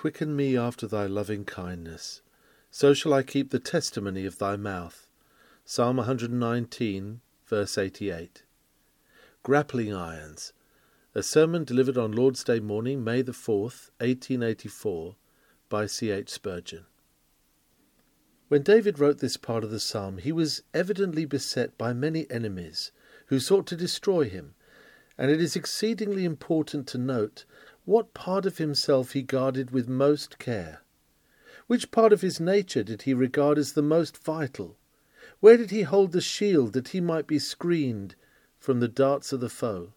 quicken me after thy loving kindness. So shall I keep the testimony of thy mouth. Psalm 119, verse 88. Grappling Irons. A sermon delivered on Lord's Day morning, May the 4th, 1884, by C. H. Spurgeon. When David wrote this part of the psalm, he was evidently beset by many enemies who sought to destroy him, and it is exceedingly important to note what part of himself he guarded with most care. Which part of his nature did he regard as the most vital? Where did he hold the shield that he might be screened from the darts of the foe?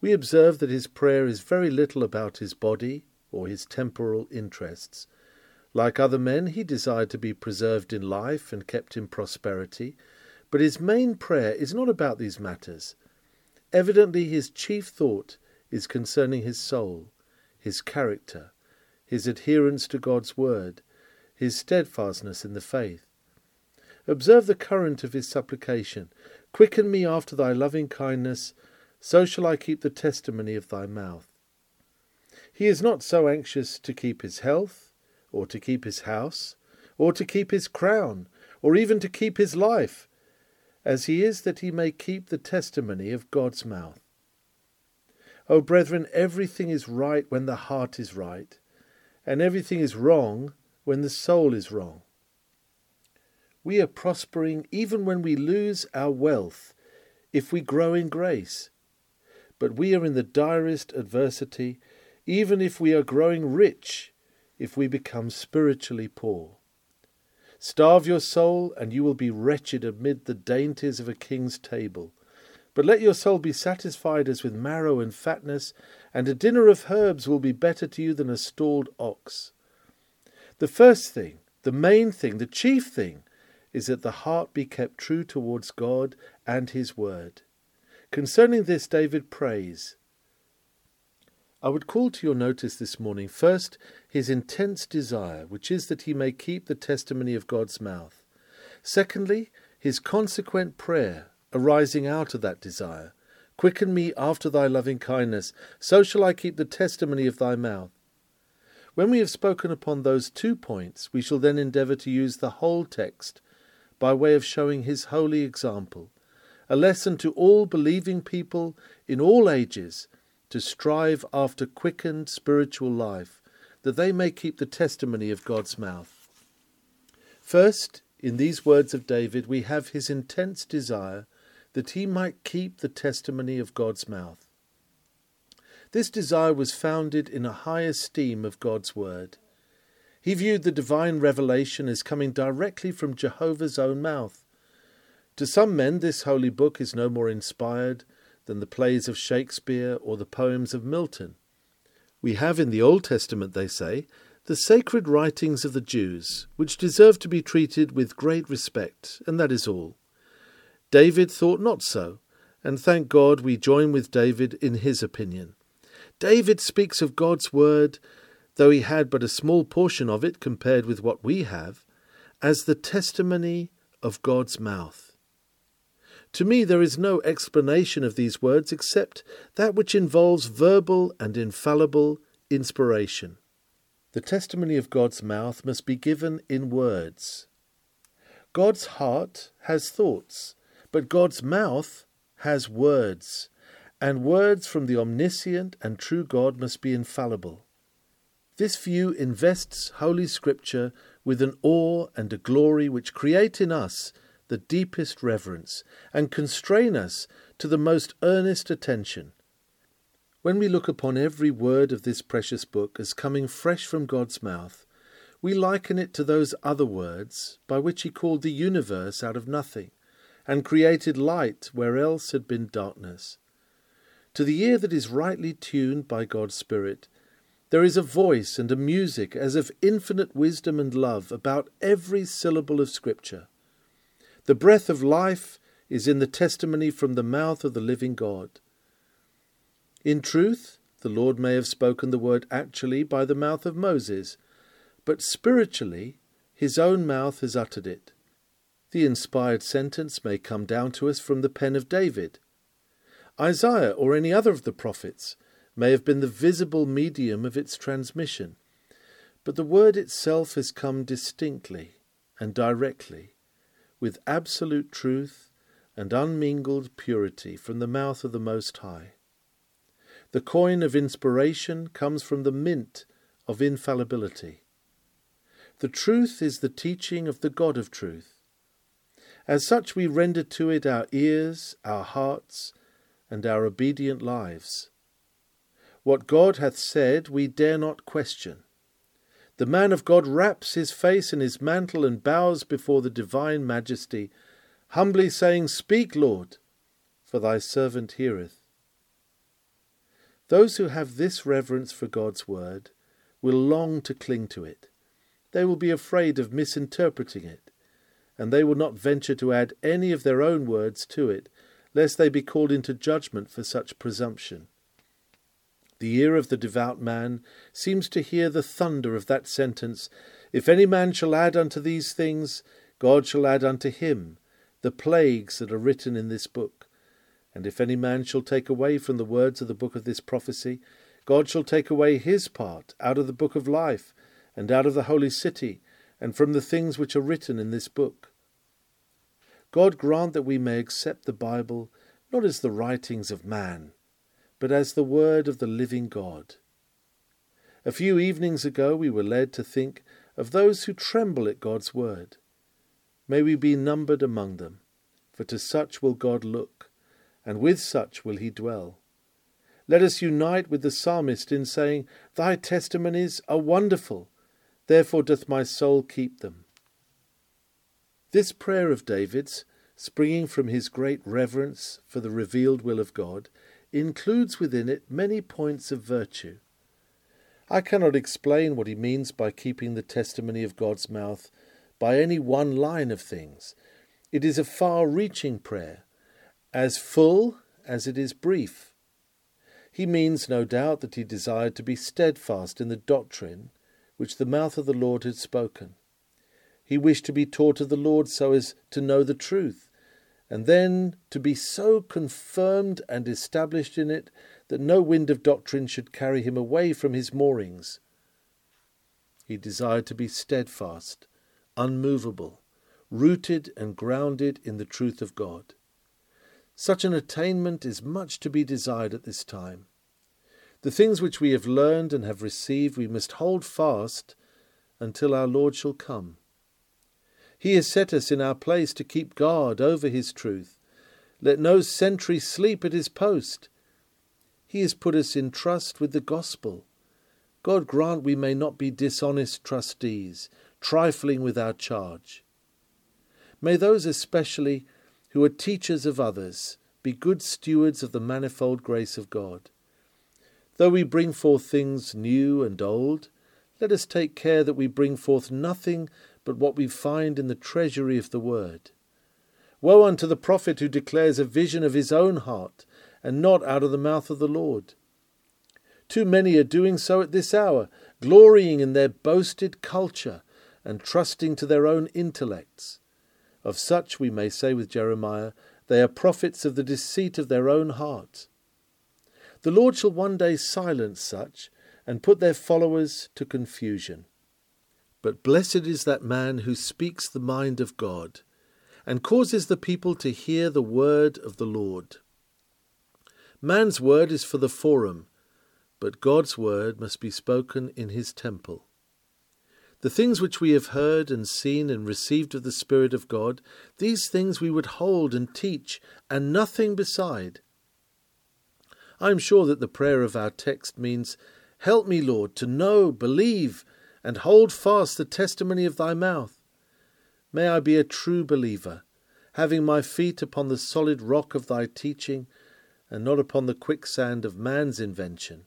We observe that his prayer is very little about his body or his temporal interests, like other men, he desired to be preserved in life and kept in prosperity, but his main prayer is not about these matters. Evidently, his chief thought is concerning his soul, his character, his adherence to God's word, his steadfastness in the faith. Observe the current of his supplication Quicken me after thy loving kindness, so shall I keep the testimony of thy mouth. He is not so anxious to keep his health or to keep his house, or to keep his crown, or even to keep his life, as he is that he may keep the testimony of God's mouth. O brethren, everything is right when the heart is right, and everything is wrong when the soul is wrong. We are prospering even when we lose our wealth, if we grow in grace. But we are in the direst adversity, even if we are growing rich if we become spiritually poor. Starve your soul, and you will be wretched amid the dainties of a king's table. But let your soul be satisfied as with marrow and fatness, and a dinner of herbs will be better to you than a stalled ox. The first thing, the main thing, the chief thing, is that the heart be kept true towards God and His Word. Concerning this, David prays I would call to your notice this morning, first, his intense desire, which is that he may keep the testimony of God's mouth. Secondly, his consequent prayer, arising out of that desire. Quicken me after thy loving kindness, so shall I keep the testimony of thy mouth. When we have spoken upon those two points, we shall then endeavour to use the whole text by way of showing his holy example, a lesson to all believing people in all ages to strive after quickened spiritual life, that they may keep the testimony of God's mouth. First, in these words of David, we have his intense desire that he might keep the testimony of God's mouth. This desire was founded in a high esteem of God's word. He viewed the divine revelation as coming directly from Jehovah's own mouth. To some men, this holy book is no more inspired than the plays of Shakespeare or the poems of Milton. We have in the Old Testament, they say, the sacred writings of the Jews, which deserve to be treated with great respect, and that is all. David thought not so, and thank God we join with David in his opinion. David speaks of God's word, though he had but a small portion of it compared with what we have, as the testimony of God's mouth. To me, there is no explanation of these words except that which involves verbal and infallible inspiration. The testimony of God's mouth must be given in words. God's heart has thoughts, but God's mouth has words, and words from the omniscient and true God must be infallible. This view invests Holy Scripture with an awe and a glory which create in us the deepest reverence and constrain us to the most earnest attention. When we look upon every word of this precious book as coming fresh from God's mouth, we liken it to those other words by which He called the universe out of nothing, and created light where else had been darkness. To the ear that is rightly tuned by God's Spirit, there is a voice and a music as of infinite wisdom and love about every syllable of Scripture. The breath of life is in the testimony from the mouth of the living God. In truth, the Lord may have spoken the word actually by the mouth of Moses, but spiritually his own mouth has uttered it. The inspired sentence may come down to us from the pen of David. Isaiah or any other of the prophets may have been the visible medium of its transmission, but the word itself has come distinctly and directly, with absolute truth and unmingled purity from the mouth of the Most High. The coin of inspiration comes from the mint of infallibility. The truth is the teaching of the God of truth. As such, we render to it our ears, our hearts, and our obedient lives. What God hath said we dare not question. The man of God wraps his face in his mantle and bows before the divine majesty, humbly saying, Speak, Lord, for thy servant heareth. Those who have this reverence for God's word will long to cling to it. They will be afraid of misinterpreting it, and they will not venture to add any of their own words to it, lest they be called into judgment for such presumption. The ear of the devout man seems to hear the thunder of that sentence If any man shall add unto these things, God shall add unto him the plagues that are written in this book. And if any man shall take away from the words of the book of this prophecy, God shall take away his part out of the book of life, and out of the holy city, and from the things which are written in this book. God grant that we may accept the Bible not as the writings of man, but as the word of the living God. A few evenings ago we were led to think of those who tremble at God's word. May we be numbered among them, for to such will God look and with such will he dwell. Let us unite with the psalmist in saying, Thy testimonies are wonderful, therefore doth my soul keep them. This prayer of David's, springing from his great reverence for the revealed will of God, includes within it many points of virtue. I cannot explain what he means by keeping the testimony of God's mouth by any one line of things. It is a far reaching prayer, as full as it is brief. He means, no doubt, that he desired to be steadfast in the doctrine which the mouth of the Lord had spoken. He wished to be taught of the Lord so as to know the truth, and then to be so confirmed and established in it that no wind of doctrine should carry him away from his moorings. He desired to be steadfast, unmovable, rooted and grounded in the truth of God. Such an attainment is much to be desired at this time. The things which we have learned and have received we must hold fast until our Lord shall come. He has set us in our place to keep guard over His truth. Let no sentry sleep at his post. He has put us in trust with the gospel. God grant we may not be dishonest trustees, trifling with our charge. May those especially who are teachers of others, be good stewards of the manifold grace of God. Though we bring forth things new and old, let us take care that we bring forth nothing but what we find in the treasury of the Word. Woe unto the prophet who declares a vision of his own heart, and not out of the mouth of the Lord. Too many are doing so at this hour, glorying in their boasted culture and trusting to their own intellects. Of such we may say with Jeremiah, They are prophets of the deceit of their own heart. The Lord shall one day silence such, and put their followers to confusion. But blessed is that man who speaks the mind of God, and causes the people to hear the word of the Lord. Man's word is for the forum, but God's word must be spoken in his temple. The things which we have heard and seen and received of the Spirit of God, these things we would hold and teach, and nothing beside. I am sure that the prayer of our text means, Help me, Lord, to know, believe, and hold fast the testimony of thy mouth. May I be a true believer, having my feet upon the solid rock of thy teaching, and not upon the quicksand of man's invention.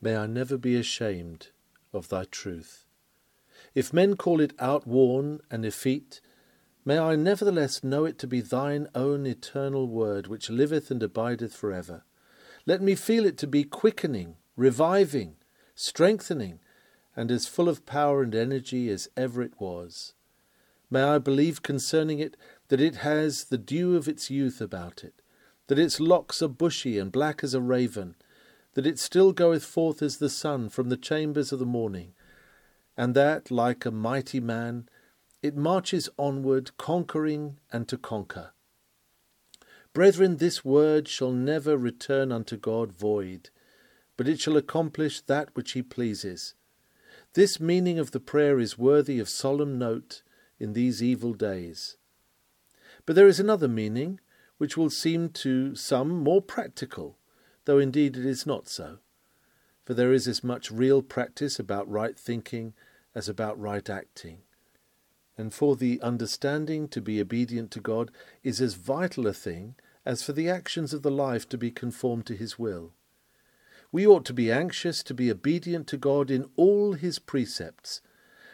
May I never be ashamed of thy truth. If men call it outworn and effete, may I nevertheless know it to be thine own eternal word, which liveth and abideth for ever. Let me feel it to be quickening, reviving, strengthening, and as full of power and energy as ever it was. May I believe concerning it that it has the dew of its youth about it, that its locks are bushy and black as a raven, that it still goeth forth as the sun from the chambers of the morning, and that, like a mighty man, it marches onward, conquering and to conquer. Brethren, this word shall never return unto God void, but it shall accomplish that which he pleases. This meaning of the prayer is worthy of solemn note in these evil days. But there is another meaning, which will seem to some more practical, though indeed it is not so. For there is as much real practice about right thinking as about right acting. And for the understanding to be obedient to God is as vital a thing as for the actions of the life to be conformed to His will. We ought to be anxious to be obedient to God in all His precepts,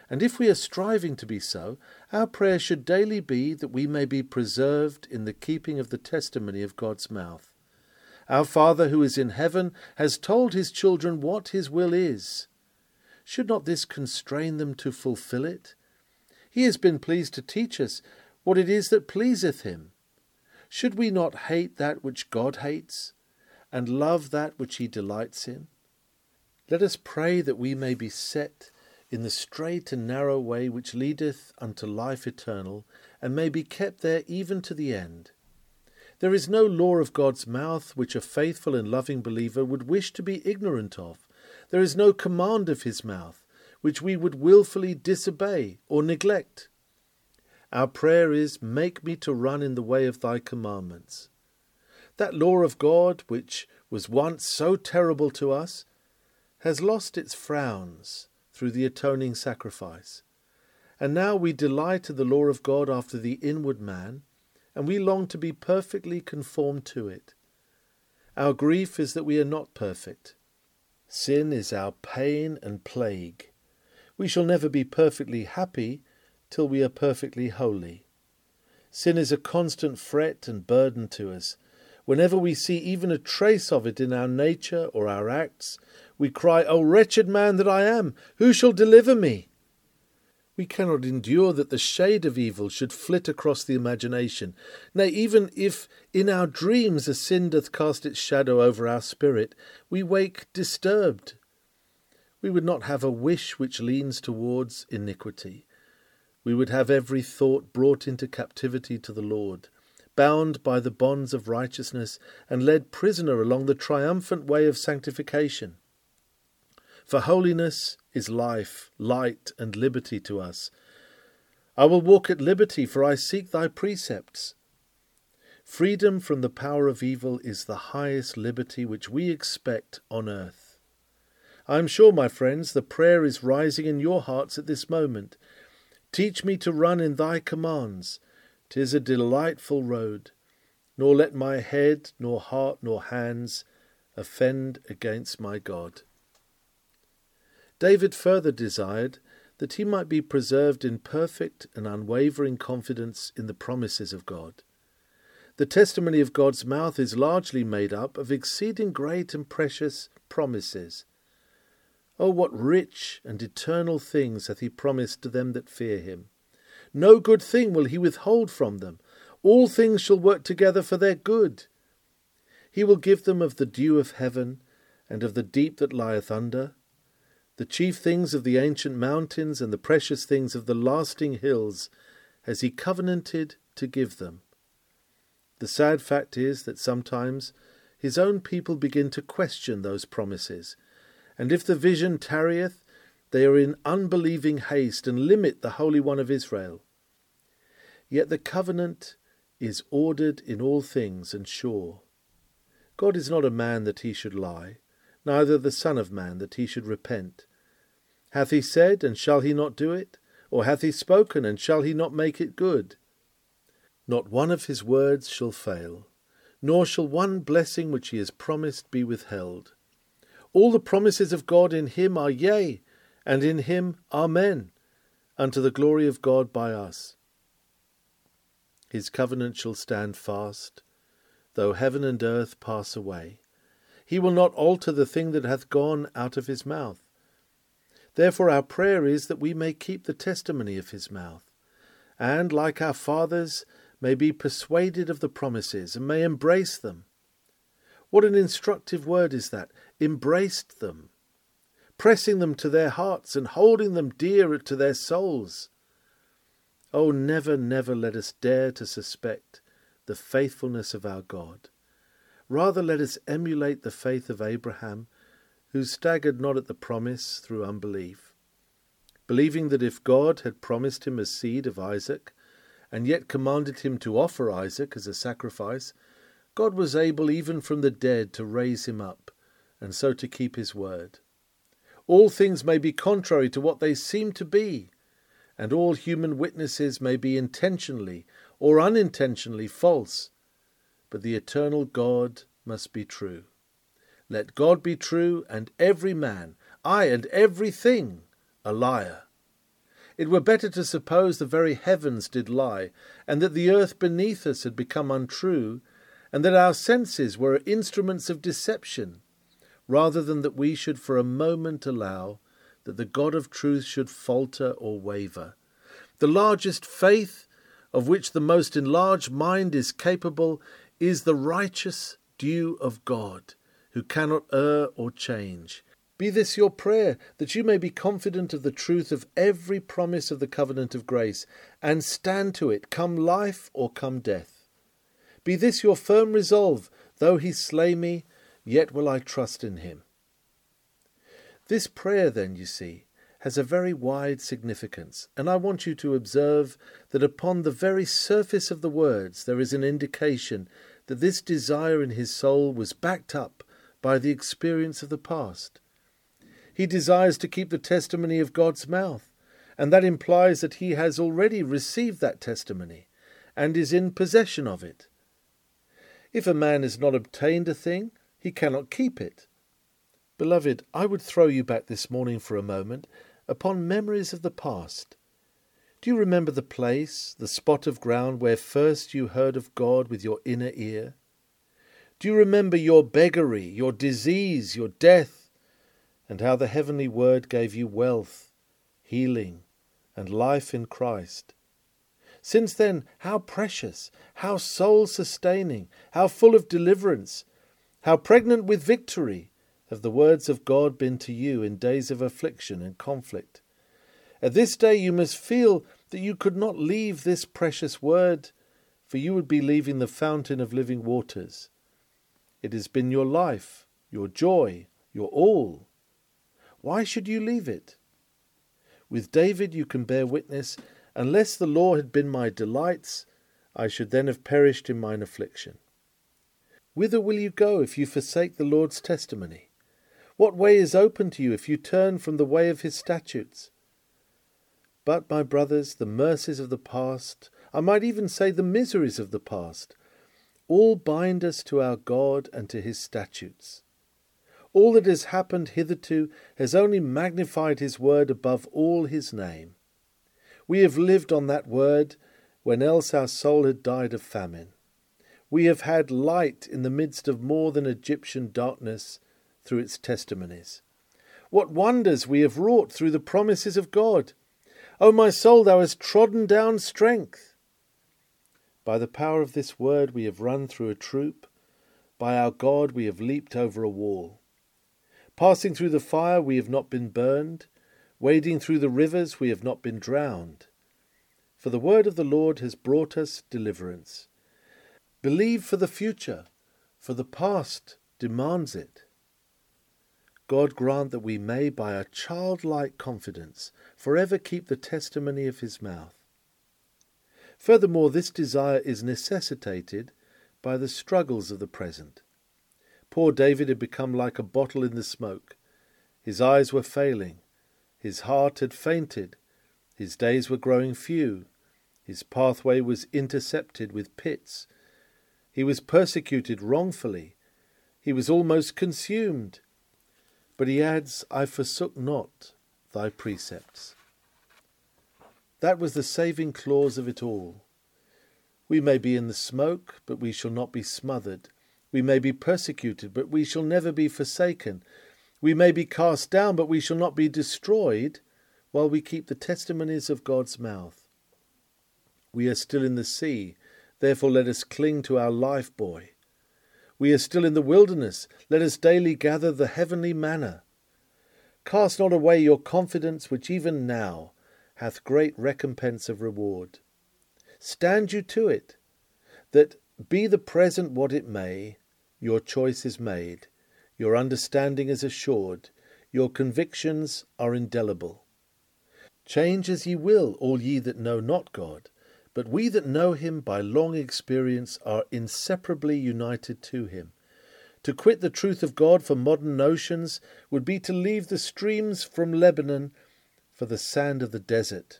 and if we are striving to be so, our prayer should daily be that we may be preserved in the keeping of the testimony of God's mouth. Our Father who is in heaven has told his children what his will is. Should not this constrain them to fulfill it? He has been pleased to teach us what it is that pleaseth him. Should we not hate that which God hates, and love that which he delights in? Let us pray that we may be set in the straight and narrow way which leadeth unto life eternal, and may be kept there even to the end. There is no law of God's mouth which a faithful and loving believer would wish to be ignorant of. There is no command of his mouth which we would wilfully disobey or neglect. Our prayer is, Make me to run in the way of thy commandments. That law of God, which was once so terrible to us, has lost its frowns through the atoning sacrifice. And now we delight in the law of God after the inward man and we long to be perfectly conformed to it. Our grief is that we are not perfect. Sin is our pain and plague. We shall never be perfectly happy till we are perfectly holy. Sin is a constant fret and burden to us. Whenever we see even a trace of it in our nature or our acts, we cry, O wretched man that I am, who shall deliver me? We cannot endure that the shade of evil should flit across the imagination. Nay, even if in our dreams a sin doth cast its shadow over our spirit, we wake disturbed. We would not have a wish which leans towards iniquity. We would have every thought brought into captivity to the Lord, bound by the bonds of righteousness, and led prisoner along the triumphant way of sanctification. For holiness is life, light, and liberty to us. I will walk at liberty, for I seek thy precepts. Freedom from the power of evil is the highest liberty which we expect on earth. I am sure, my friends, the prayer is rising in your hearts at this moment. Teach me to run in thy commands. Tis a delightful road. Nor let my head, nor heart, nor hands offend against my God. David further desired that he might be preserved in perfect and unwavering confidence in the promises of God. The testimony of God's mouth is largely made up of exceeding great and precious promises. Oh, what rich and eternal things hath he promised to them that fear him! No good thing will he withhold from them. All things shall work together for their good. He will give them of the dew of heaven, and of the deep that lieth under, the chief things of the ancient mountains and the precious things of the lasting hills has he covenanted to give them. The sad fact is that sometimes his own people begin to question those promises, and if the vision tarrieth, they are in unbelieving haste and limit the Holy One of Israel. Yet the covenant is ordered in all things and sure. God is not a man that he should lie, neither the Son of Man, that he should repent. Hath he said, and shall he not do it? Or hath he spoken, and shall he not make it good? Not one of his words shall fail, nor shall one blessing which he has promised be withheld. All the promises of God in him are yea, and in him Amen, unto the glory of God by us. His covenant shall stand fast, though heaven and earth pass away. He will not alter the thing that hath gone out of his mouth. Therefore, our prayer is that we may keep the testimony of his mouth, and, like our fathers, may be persuaded of the promises and may embrace them. What an instructive word is that! Embraced them. pressing them to their hearts and holding them dear to their souls. Oh, never, never let us dare to suspect the faithfulness of our God. Rather, let us emulate the faith of Abraham, who staggered not at the promise through unbelief, believing that if God had promised him a seed of Isaac, and yet commanded him to offer Isaac as a sacrifice, God was able even from the dead to raise him up, and so to keep his word. All things may be contrary to what they seem to be, and all human witnesses may be intentionally or unintentionally false, but the eternal God must be true. Let God be true, and every man, ay, and every thing, a liar. It were better to suppose the very heavens did lie, and that the earth beneath us had become untrue, and that our senses were instruments of deception, rather than that we should for a moment allow that the God of truth should falter or waver. The largest faith of which the most enlarged mind is capable is the righteous due of God, who cannot err or change. Be this your prayer, that you may be confident of the truth of every promise of the covenant of grace, and stand to it, come life or come death. Be this your firm resolve, though he slay me, yet will I trust in him. This prayer, then, you see, has a very wide significance, and I want you to observe that upon the very surface of the words there is an indication that this desire in his soul was backed up by the experience of the past. He desires to keep the testimony of God's mouth, and that implies that he has already received that testimony and is in possession of it. If a man has not obtained a thing, he cannot keep it. Beloved, I would throw you back this morning for a moment upon memories of the past. Do you remember the place, the spot of ground where first you heard of God with your inner ear? Do you remember your beggary, your disease, your death, and how the heavenly word gave you wealth, healing, and life in Christ? Since then, how precious, how soul sustaining, how full of deliverance, how pregnant with victory have the words of God been to you in days of affliction and conflict. At this day you must feel that you could not leave this precious word, for you would be leaving the fountain of living waters. It has been your life, your joy, your all. Why should you leave it? With David you can bear witness, unless the law had been my delights, I should then have perished in mine affliction. Whither will you go if you forsake the Lord's testimony? What way is open to you if you turn from the way of his statutes? But, my brothers, the mercies of the past, I might even say the miseries of the past, all bind us to our God and to his statutes. All that has happened hitherto has only magnified his word above all his name. We have lived on that word when else our soul had died of famine. We have had light in the midst of more than Egyptian darkness through its testimonies. What wonders we have wrought through the promises of God! O my soul, thou hast trodden down strength. By the power of this word we have run through a troop. By our God we have leaped over a wall. Passing through the fire we have not been burned. Wading through the rivers we have not been drowned. For the word of the Lord has brought us deliverance. Believe for the future, for the past demands it. God grant that we may, by a childlike confidence, forever keep the testimony of his mouth. Furthermore, this desire is necessitated by the struggles of the present. Poor David had become like a bottle in the smoke. His eyes were failing. His heart had fainted. His days were growing few. His pathway was intercepted with pits he was persecuted wrongfully. He was almost consumed. But he adds, I forsook not thy precepts. That was the saving clause of it all. We may be in the smoke, but we shall not be smothered. We may be persecuted, but we shall never be forsaken. We may be cast down, but we shall not be destroyed while we keep the testimonies of God's mouth. We are still in the sea, Therefore, let us cling to our life buoy. We are still in the wilderness. Let us daily gather the heavenly manna. Cast not away your confidence, which even now hath great recompense of reward. Stand you to it, that be the present what it may, your choice is made, your understanding is assured, your convictions are indelible. Change as ye will, all ye that know not God, but we that know him by long experience are inseparably united to him. To quit the truth of God for modern notions would be to leave the streams from Lebanon for the sand of the desert,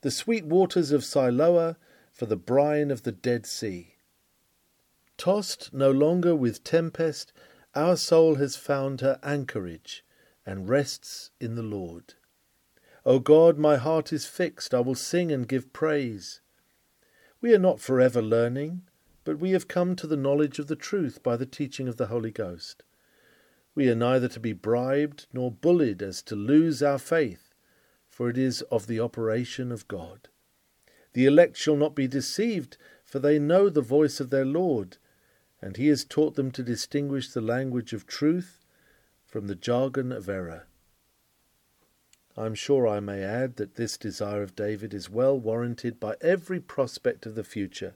the sweet waters of Siloah for the brine of the Dead Sea. Tossed no longer with tempest, our soul has found her anchorage and rests in the Lord. O God, my heart is fixed, I will sing and give praise. We are not forever learning, but we have come to the knowledge of the truth by the teaching of the Holy Ghost. We are neither to be bribed nor bullied as to lose our faith, for it is of the operation of God. The elect shall not be deceived, for they know the voice of their Lord, and he has taught them to distinguish the language of truth from the jargon of error. I am sure I may add that this desire of David is well warranted by every prospect of the future.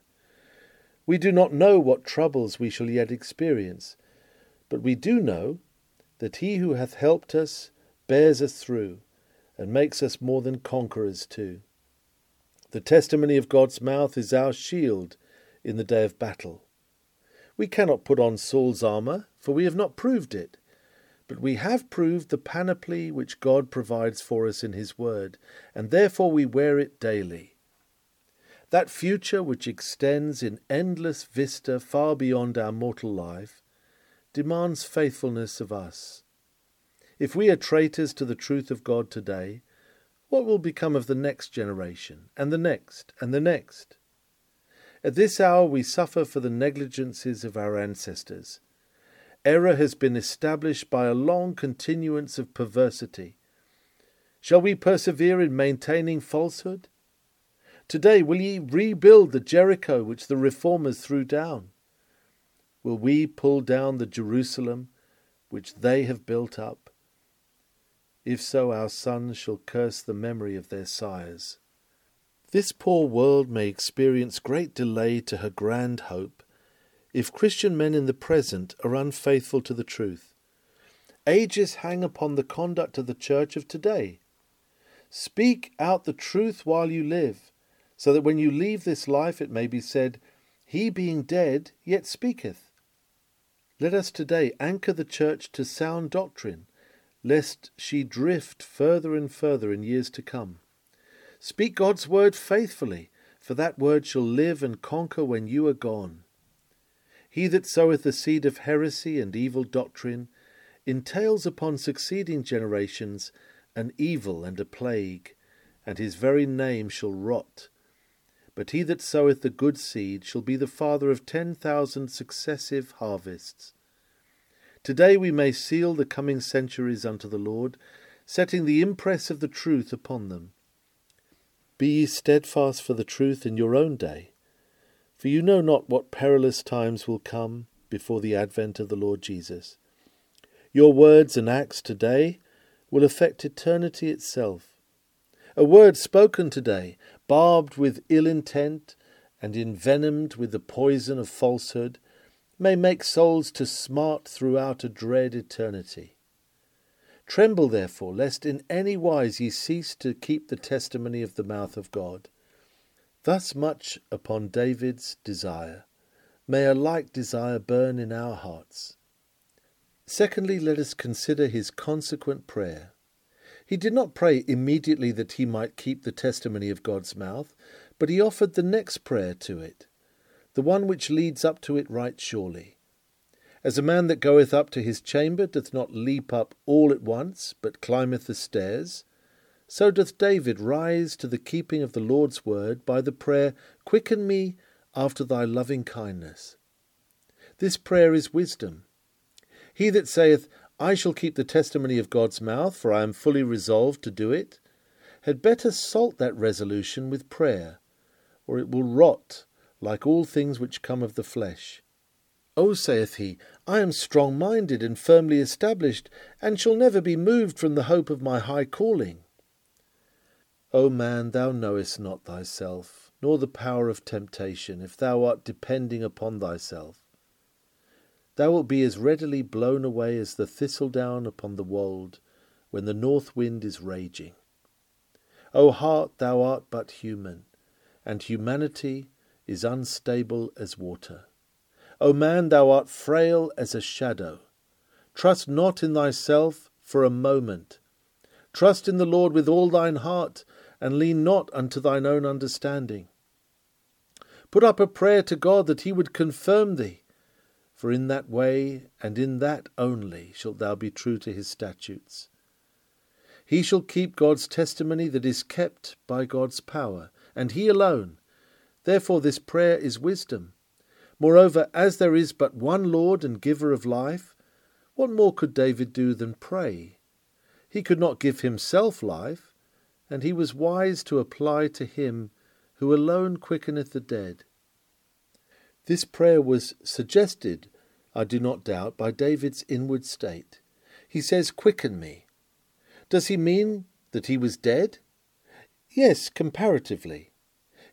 We do not know what troubles we shall yet experience, but we do know that he who hath helped us bears us through, and makes us more than conquerors too. The testimony of God's mouth is our shield in the day of battle. We cannot put on Saul's armour, for we have not proved it, but we have proved the panoply which God provides for us in His Word, and therefore we wear it daily. That future which extends in endless vista far beyond our mortal life demands faithfulness of us. If we are traitors to the truth of God today, what will become of the next generation, and the next, and the next? At this hour we suffer for the negligences of our ancestors. Error has been established by a long continuance of perversity. Shall we persevere in maintaining falsehood? Today, will ye rebuild the Jericho which the reformers threw down? Will we pull down the Jerusalem which they have built up? If so, our sons shall curse the memory of their sires. This poor world may experience great delay to her grand hope if Christian men in the present are unfaithful to the truth. Ages hang upon the conduct of the church of today. Speak out the truth while you live so that when you leave this life it may be said, He being dead yet speaketh. Let us today anchor the church to sound doctrine, lest she drift further and further in years to come. Speak God's word faithfully, for that word shall live and conquer when you are gone. He that soweth the seed of heresy and evil doctrine entails upon succeeding generations an evil and a plague, and his very name shall rot but he that soweth the good seed shall be the father of ten thousand successive harvests. Today we may seal the coming centuries unto the Lord, setting the impress of the truth upon them. Be ye steadfast for the truth in your own day, for you know not what perilous times will come before the advent of the Lord Jesus. Your words and acts today will affect eternity itself. A word spoken today barbed with ill intent and envenomed with the poison of falsehood, may make souls to smart throughout a dread eternity. Tremble therefore, lest in any wise ye cease to keep the testimony of the mouth of God. Thus much upon David's desire. May a like desire burn in our hearts. Secondly, let us consider his consequent prayer. He did not pray immediately that he might keep the testimony of God's mouth, but he offered the next prayer to it, the one which leads up to it right surely. As a man that goeth up to his chamber doth not leap up all at once, but climbeth the stairs, so doth David rise to the keeping of the Lord's word by the prayer, Quicken me after thy loving kindness. This prayer is wisdom. He that saith, I shall keep the testimony of God's mouth, for I am fully resolved to do it, had better salt that resolution with prayer, or it will rot like all things which come of the flesh. O, saith he, I am strong minded and firmly established, and shall never be moved from the hope of my high calling. O man, thou knowest not thyself, nor the power of temptation, if thou art depending upon thyself. Thou wilt be as readily blown away as the thistledown upon the wold when the north wind is raging. O heart, thou art but human, and humanity is unstable as water. O man, thou art frail as a shadow. Trust not in thyself for a moment. Trust in the Lord with all thine heart, and lean not unto thine own understanding. Put up a prayer to God that he would confirm thee, for in that way and in that only shalt thou be true to his statutes. He shall keep God's testimony that is kept by God's power, and he alone. Therefore, this prayer is wisdom. Moreover, as there is but one Lord and giver of life, what more could David do than pray? He could not give himself life, and he was wise to apply to him who alone quickeneth the dead. This prayer was suggested, I do not doubt, by David's inward state. He says, Quicken me. Does he mean that he was dead? Yes, comparatively.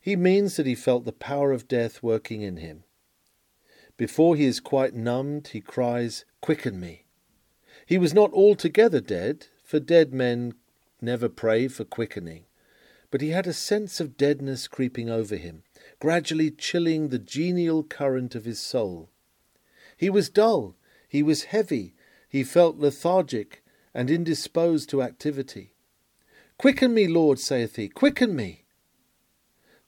He means that he felt the power of death working in him. Before he is quite numbed, he cries, Quicken me. He was not altogether dead, for dead men never pray for quickening. But he had a sense of deadness creeping over him, gradually chilling the genial current of his soul. He was dull, he was heavy, he felt lethargic and indisposed to activity. Quicken me, Lord, saith he, quicken me.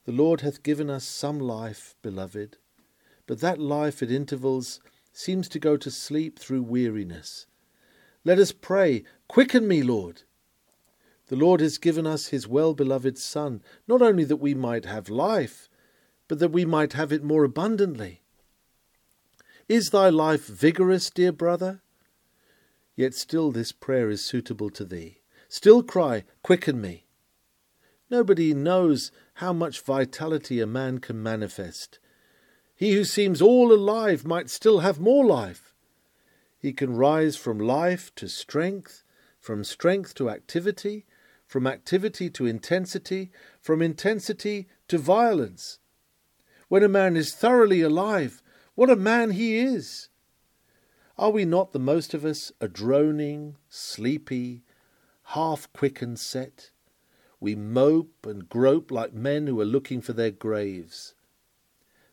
The Lord hath given us some life, beloved, but that life at intervals seems to go to sleep through weariness. Let us pray, Quicken me, Lord. The Lord has given us his well beloved Son, not only that we might have life, but that we might have it more abundantly. Is thy life vigorous, dear brother? Yet still this prayer is suitable to thee. Still cry, Quicken me. Nobody knows how much vitality a man can manifest he who seems all alive might still have more life. He can rise from life to strength, from strength to activity, from activity to intensity, from intensity to violence. When a man is thoroughly alive, what a man he is! Are we not, the most of us, a droning, sleepy, half quickened set? We mope and grope like men who are looking for their graves.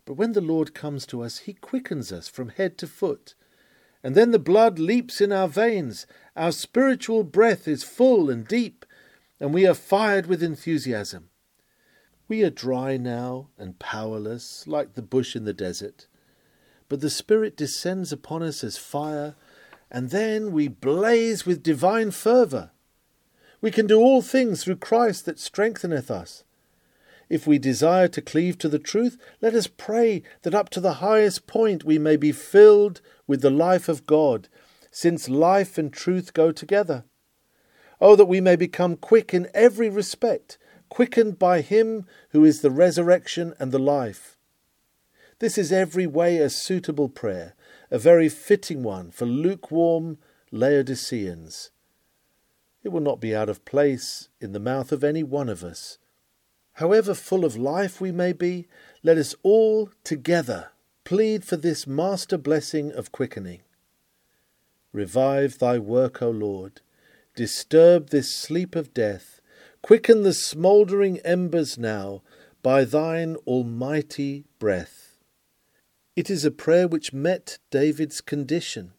But when the Lord comes to us, he quickens us from head to foot. And then the blood leaps in our veins, our spiritual breath is full and deep, and we are fired with enthusiasm. We are dry now and powerless, like the bush in the desert. But the Spirit descends upon us as fire, and then we blaze with divine fervour. We can do all things through Christ that strengtheneth us. If we desire to cleave to the truth, let us pray that up to the highest point we may be filled with the life of God, since life and truth go together. Oh, that we may become quick in every respect, quickened by Him who is the resurrection and the life. This is every way a suitable prayer, a very fitting one for lukewarm Laodiceans. It will not be out of place in the mouth of any one of us However full of life we may be, let us all together plead for this master blessing of quickening. Revive thy work, O Lord. Disturb this sleep of death. Quicken the smouldering embers now by thine almighty breath. It is a prayer which met David's condition.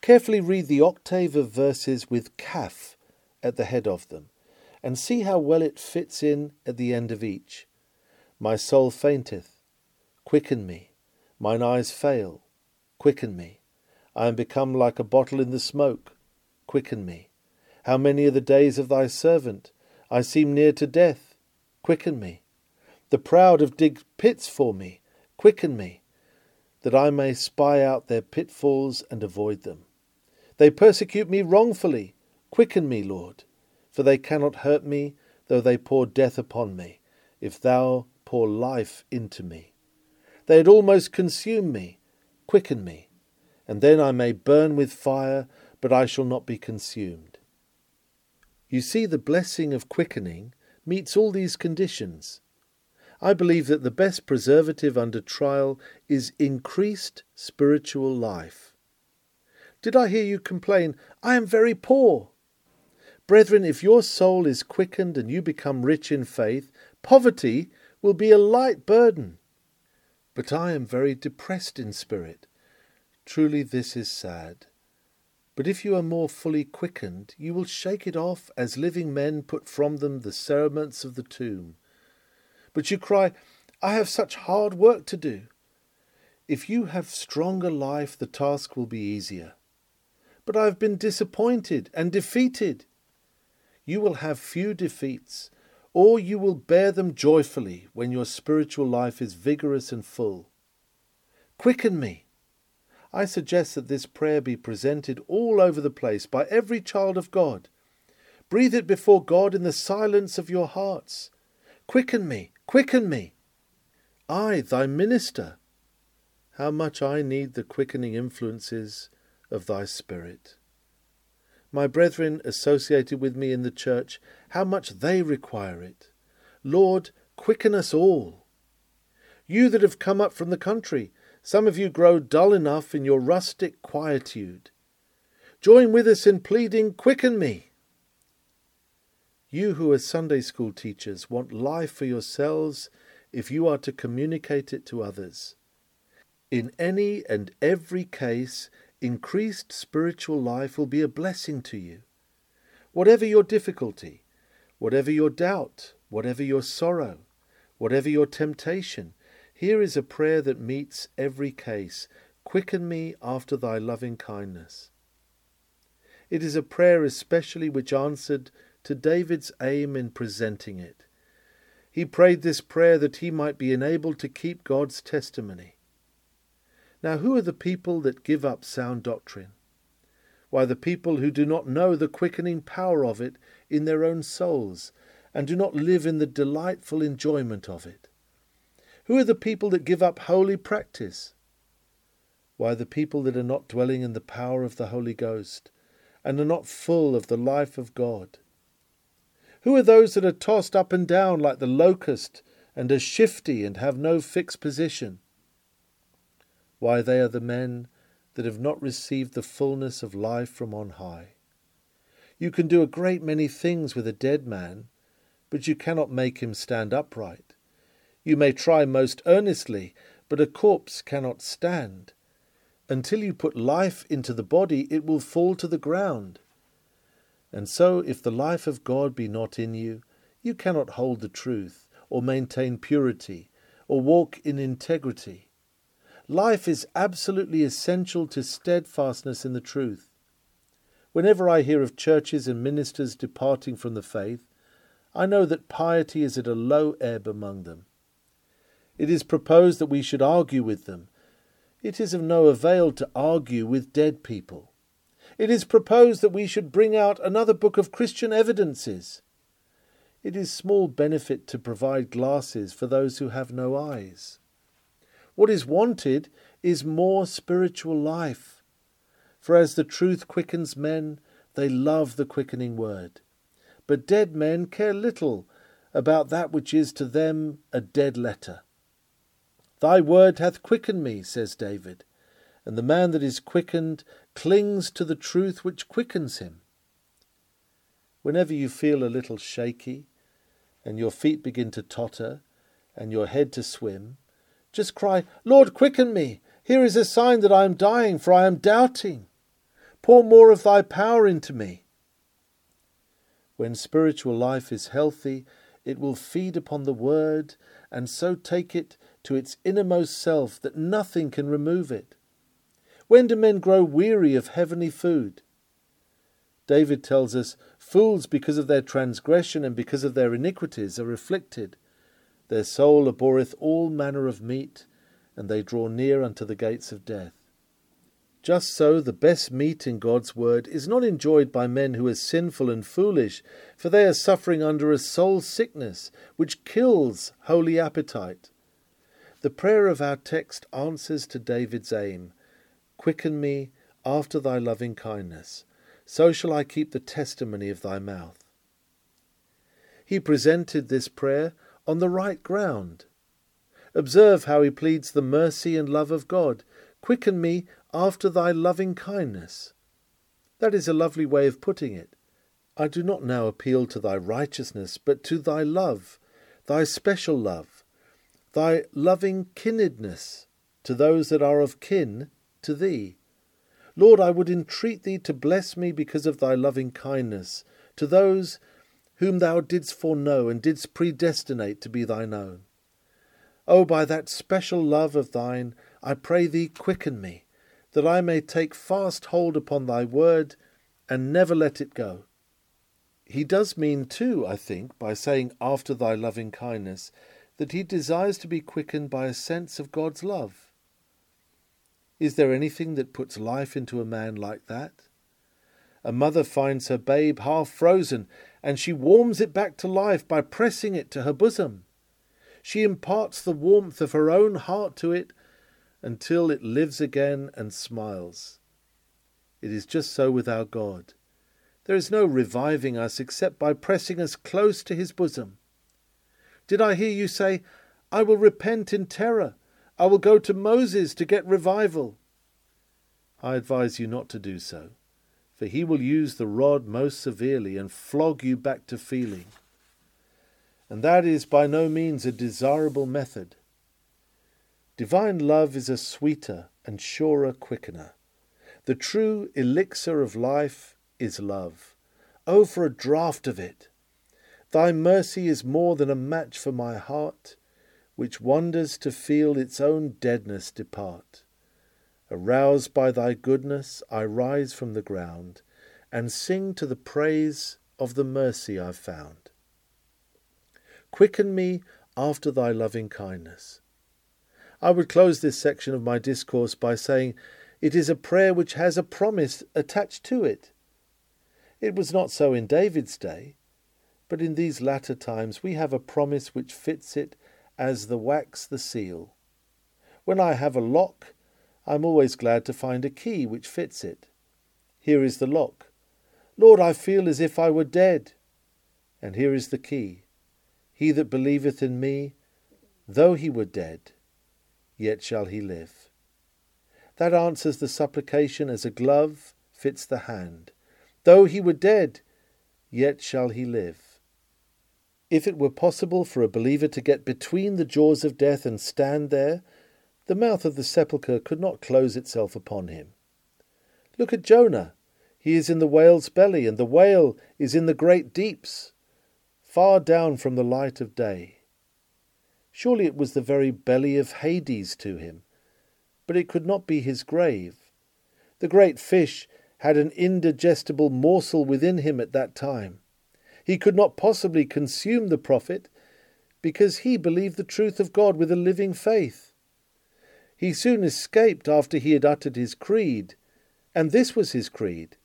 Carefully read the octave of verses with kaf at the head of them and see how well it fits in at the end of each. My soul fainteth, quicken me. Mine eyes fail, quicken me. I am become like a bottle in the smoke, quicken me. How many are the days of thy servant? I seem near to death, quicken me. The proud have digged pits for me, quicken me, that I may spy out their pitfalls and avoid them. They persecute me wrongfully, quicken me, Lord for they cannot hurt me, though they pour death upon me, if thou pour life into me. They had almost consumed me, quicken me, and then I may burn with fire, but I shall not be consumed. You see, the blessing of quickening meets all these conditions. I believe that the best preservative under trial is increased spiritual life. Did I hear you complain, I am very poor? Brethren, if your soul is quickened and you become rich in faith, poverty will be a light burden. But I am very depressed in spirit. Truly, this is sad. But if you are more fully quickened, you will shake it off as living men put from them the cerements of the tomb. But you cry, I have such hard work to do. If you have stronger life, the task will be easier. But I have been disappointed and defeated. You will have few defeats, or you will bear them joyfully when your spiritual life is vigorous and full. Quicken me. I suggest that this prayer be presented all over the place by every child of God. Breathe it before God in the silence of your hearts. Quicken me, quicken me. I, thy minister. How much I need the quickening influences of thy Spirit. My brethren associated with me in the church, how much they require it. Lord, quicken us all. You that have come up from the country, some of you grow dull enough in your rustic quietude. Join with us in pleading, Quicken me. You who are Sunday school teachers want life for yourselves if you are to communicate it to others. In any and every case, increased spiritual life will be a blessing to you. Whatever your difficulty, whatever your doubt, whatever your sorrow, whatever your temptation, here is a prayer that meets every case. Quicken me after thy loving kindness. It is a prayer especially which answered to David's aim in presenting it. He prayed this prayer that he might be enabled to keep God's testimony. Now, who are the people that give up sound doctrine? Why, the people who do not know the quickening power of it in their own souls, and do not live in the delightful enjoyment of it. Who are the people that give up holy practice? Why, the people that are not dwelling in the power of the Holy Ghost and are not full of the life of God. Who are those that are tossed up and down like the locust and are shifty and have no fixed position? Why, they are the men that have not received the fullness of life from on high. You can do a great many things with a dead man, but you cannot make him stand upright. You may try most earnestly, but a corpse cannot stand. Until you put life into the body, it will fall to the ground. And so, if the life of God be not in you, you cannot hold the truth, or maintain purity, or walk in integrity. Life is absolutely essential to steadfastness in the truth. Whenever I hear of churches and ministers departing from the faith, I know that piety is at a low ebb among them. It is proposed that we should argue with them. It is of no avail to argue with dead people. It is proposed that we should bring out another book of Christian evidences. It is small benefit to provide glasses for those who have no eyes. What is wanted is more spiritual life. For as the truth quickens men, they love the quickening word. But dead men care little about that which is to them a dead letter. Thy word hath quickened me, says David, and the man that is quickened clings to the truth which quickens him. Whenever you feel a little shaky, and your feet begin to totter, and your head to swim, just cry, Lord, quicken me. Here is a sign that I am dying, for I am doubting. Pour more of thy power into me. When spiritual life is healthy, it will feed upon the word, and so take it to its innermost self that nothing can remove it? When do men grow weary of heavenly food? David tells us, Fools, because of their transgression and because of their iniquities, are afflicted. Their soul abhorreth all manner of meat, and they draw near unto the gates of death. Just so, the best meat in God's word is not enjoyed by men who are sinful and foolish, for they are suffering under a soul sickness which kills holy appetite. The prayer of our text answers to David's aim Quicken me after thy loving kindness, so shall I keep the testimony of thy mouth. He presented this prayer on the right ground. Observe how he pleads the mercy and love of God. Quicken me after thy loving kindness. That is a lovely way of putting it. I do not now appeal to thy righteousness, but to thy love, thy special love, thy loving kinedness to those that are of kin to thee. Lord, I would entreat thee to bless me because of thy loving kindness to those whom thou didst foreknow and didst predestinate to be thine own. O by that special love of thine, I pray thee quicken me, that I may take fast hold upon thy word and never let it go. He does mean, too, I think, by saying after thy loving kindness, that he desires to be quickened by a sense of God's love. Is there anything that puts life into a man like that? A mother finds her babe half frozen, and she warms it back to life by pressing it to her bosom. She imparts the warmth of her own heart to it until it lives again and smiles. It is just so with our God. There is no reviving us except by pressing us close to his bosom. Did I hear you say, I will repent in terror? I will go to Moses to get revival? I advise you not to do so, for he will use the rod most severely and flog you back to feeling. And that is by no means a desirable method. Divine love is a sweeter and surer quickener. The true elixir of life is love. Oh, for a draught of it! Thy mercy is more than a match for my heart, which wonders to feel its own deadness depart. Aroused by thy goodness, I rise from the ground and sing to the praise of the mercy I've found. Quicken me after thy loving kindness. I would close this section of my discourse by saying it is a prayer which has a promise attached to it. It was not so in David's day, but in these latter times we have a promise which fits it as the wax the seal. When I have a lock, I am always glad to find a key which fits it. Here is the lock. Lord, I feel as if I were dead. And here is the key. He that believeth in me, though he were dead, yet shall he live. That answers the supplication as a glove fits the hand. Though he were dead, yet shall he live. If it were possible for a believer to get between the jaws of death and stand there, the mouth of the sepulchre could not close itself upon him. Look at Jonah. He is in the whale's belly, and the whale is in the great deeps, far down from the light of day. Surely it was the very belly of Hades to him, but it could not be his grave. The great fish had an indigestible morsel within him at that time. He could not possibly consume the prophet, because he believed the truth of God with a living faith. He soon escaped after he had uttered his creed, and this was his creed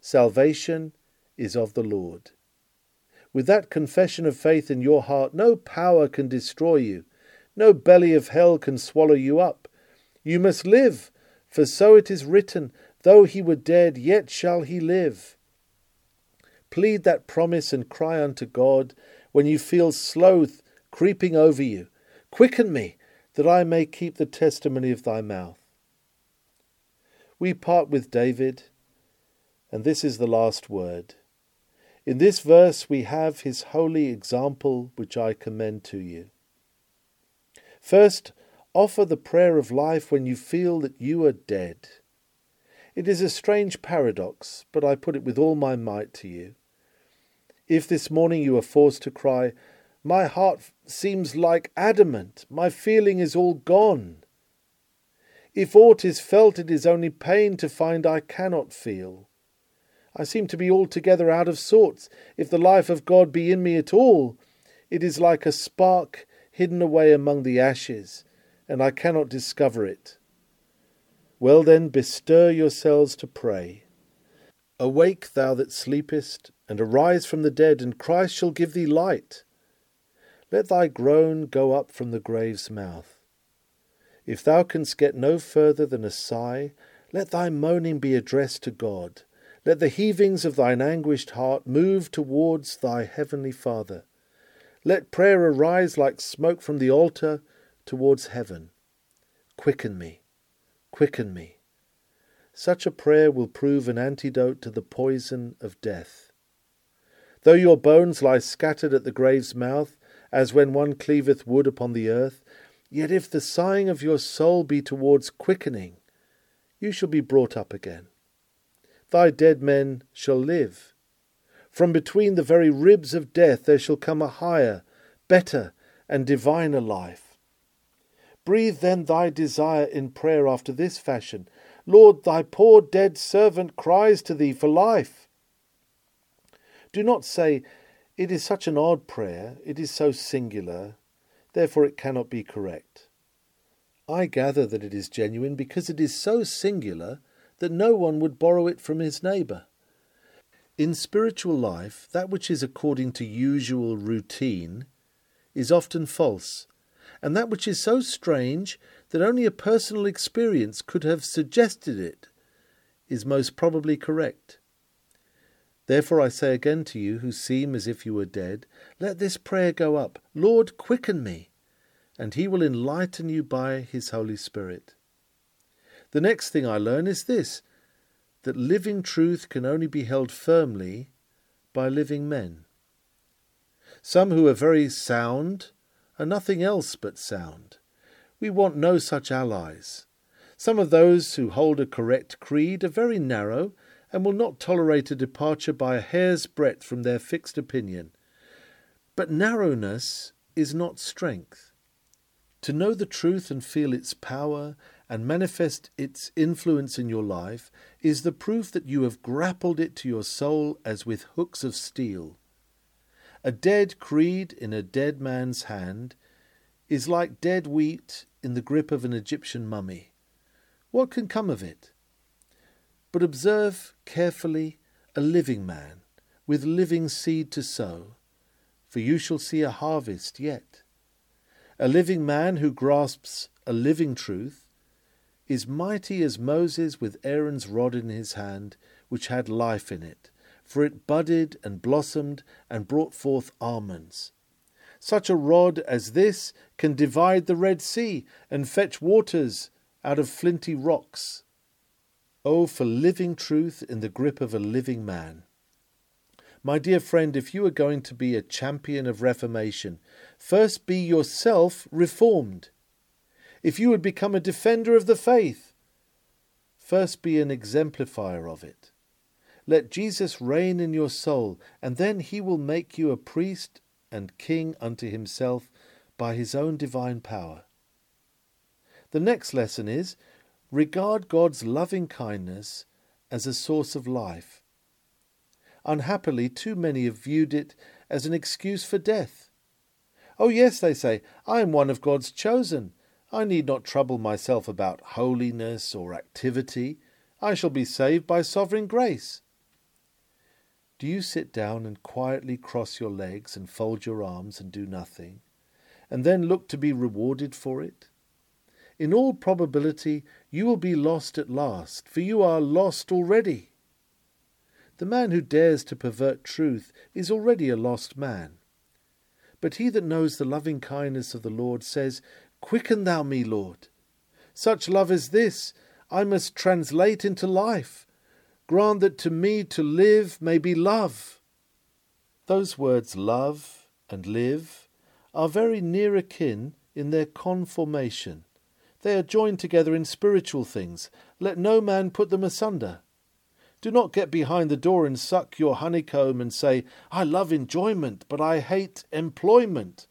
Salvation is of the Lord. With that confession of faith in your heart, no power can destroy you. No belly of hell can swallow you up. You must live, for so it is written, Though he were dead, yet shall he live. Plead that promise and cry unto God when you feel sloth creeping over you. Quicken me, that I may keep the testimony of thy mouth. We part with David, and this is the last word. In this verse we have his holy example, which I commend to you. First, offer the prayer of life when you feel that you are dead. It is a strange paradox, but I put it with all my might to you. If this morning you are forced to cry, My heart seems like adamant, my feeling is all gone. If aught is felt, it is only pain to find I cannot feel. I seem to be altogether out of sorts. If the life of God be in me at all, it is like a spark hidden away among the ashes, and I cannot discover it. Well then, bestir yourselves to pray. Awake, thou that sleepest, and arise from the dead, and Christ shall give thee light. Let thy groan go up from the grave's mouth. If thou canst get no further than a sigh, Let thy moaning be addressed to God. Let the heavings of thine anguished heart move towards thy heavenly Father. Let prayer arise like smoke from the altar towards heaven. Quicken me, quicken me. Such a prayer will prove an antidote to the poison of death. Though your bones lie scattered at the grave's mouth, as when one cleaveth wood upon the earth, yet if the sighing of your soul be towards quickening, you shall be brought up again. Thy dead men shall live. From between the very ribs of death there shall come a higher, better, and diviner life. Breathe then thy desire in prayer after this fashion Lord, thy poor dead servant cries to thee for life. Do not say, It is such an odd prayer, it is so singular, therefore it cannot be correct. I gather that it is genuine because it is so singular that no one would borrow it from his neighbour. In spiritual life, that which is according to usual routine is often false, and that which is so strange that only a personal experience could have suggested it is most probably correct. Therefore I say again to you who seem as if you were dead, let this prayer go up Lord, quicken me, and he will enlighten you by his Holy Spirit. The next thing I learn is this that living truth can only be held firmly by living men. Some who are very sound are nothing else but sound. We want no such allies. Some of those who hold a correct creed are very narrow and will not tolerate a departure by a hair's breadth from their fixed opinion. But narrowness is not strength. To know the truth and feel its power and manifest its influence in your life is the proof that you have grappled it to your soul as with hooks of steel. A dead creed in a dead man's hand is like dead wheat in the grip of an Egyptian mummy. What can come of it? But observe carefully a living man with living seed to sow, for you shall see a harvest yet. A living man who grasps a living truth is mighty as Moses with Aaron's rod in his hand, which had life in it, for it budded and blossomed and brought forth almonds. Such a rod as this can divide the Red Sea and fetch waters out of flinty rocks. Oh, for living truth in the grip of a living man. My dear friend, if you are going to be a champion of reformation, first be yourself reformed if you would become a defender of the faith, first be an exemplifier of it. Let Jesus reign in your soul, and then he will make you a priest and king unto himself by his own divine power. The next lesson is regard God's loving kindness as a source of life. Unhappily, too many have viewed it as an excuse for death. Oh, yes, they say, I am one of God's chosen. I need not trouble myself about holiness or activity. I shall be saved by sovereign grace. Do you sit down and quietly cross your legs and fold your arms and do nothing, and then look to be rewarded for it? In all probability, you will be lost at last, for you are lost already. The man who dares to pervert truth is already a lost man. But he that knows the loving kindness of the Lord says, Quicken thou me, Lord. Such love as this I must translate into life. Grant that to me to live may be love. Those words love and live are very near akin in their conformation. They are joined together in spiritual things. Let no man put them asunder. Do not get behind the door and suck your honeycomb and say, I love enjoyment, but I hate employment.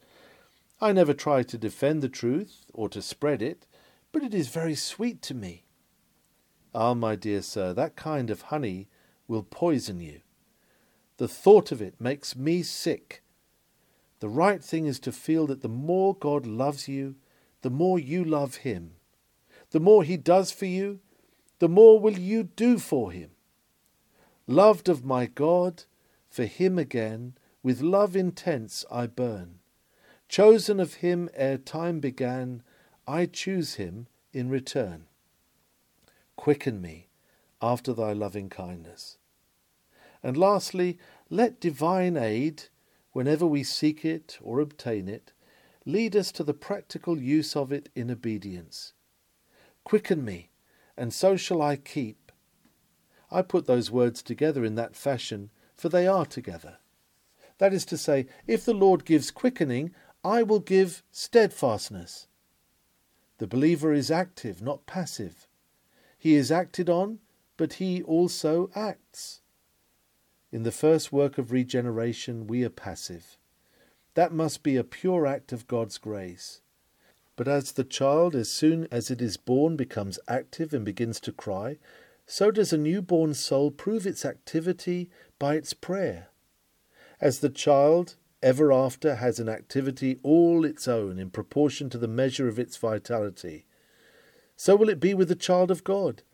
I never try to defend the truth or to spread it, but it is very sweet to me. Ah, my dear sir, that kind of honey will poison you. The thought of it makes me sick. The right thing is to feel that the more God loves you, the more you love Him. The more He does for you, the more will you do for Him. Loved of my God, for Him again, with love intense I burn. Chosen of him ere time began, I choose him in return. quicken me after thy loving kindness. And lastly, let divine aid, whenever we seek it or obtain it, lead us to the practical use of it in obedience. Quicken me, and so shall I keep. I put those words together in that fashion, for they are together. That is to say, if the Lord gives quickening, I will give steadfastness. The believer is active, not passive. He is acted on, but he also acts. In the first work of regeneration, we are passive. That must be a pure act of God's grace. But as the child, as soon as it is born, becomes active and begins to cry, so does a newborn soul prove its activity by its prayer. As the child, ever after, has an activity all its own in proportion to the measure of its vitality, so will it be with the child of God.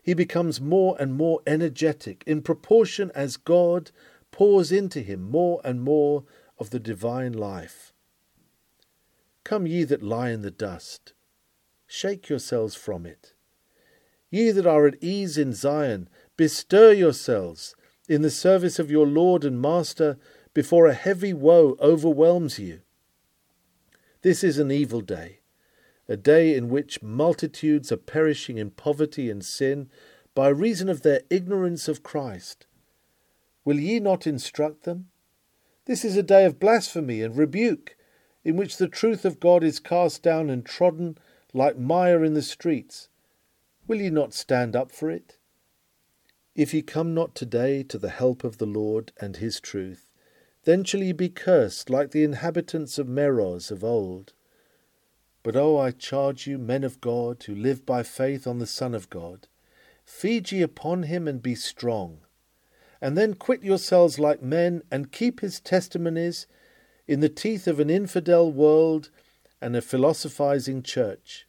He becomes more and more energetic in proportion as God pours into him more and more of the divine life. Come, ye that lie in the dust, shake yourselves from it. Ye that are at ease in Zion, bestir yourselves in the service of your Lord and Master before a heavy woe overwhelms you. This is an evil day a day in which multitudes are perishing in poverty and sin by reason of their ignorance of Christ. Will ye not instruct them? This is a day of blasphemy and rebuke, in which the truth of God is cast down and trodden like mire in the streets. Will ye not stand up for it? If ye come not today to the help of the Lord and his truth, then shall ye be cursed like the inhabitants of Meroz of old. But, O, oh, I charge you, men of God, who live by faith on the Son of God, feed ye upon him and be strong. And then quit yourselves like men and keep his testimonies in the teeth of an infidel world and a philosophizing church.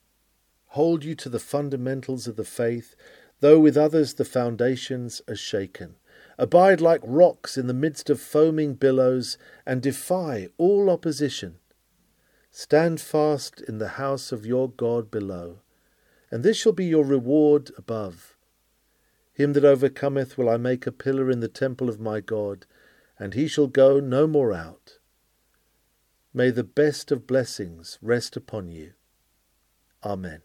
Hold you to the fundamentals of the faith, though with others the foundations are shaken. Abide like rocks in the midst of foaming billows, and defy all opposition. Stand fast in the house of your God below, and this shall be your reward above. Him that overcometh will I make a pillar in the temple of my God, and he shall go no more out. May the best of blessings rest upon you. Amen.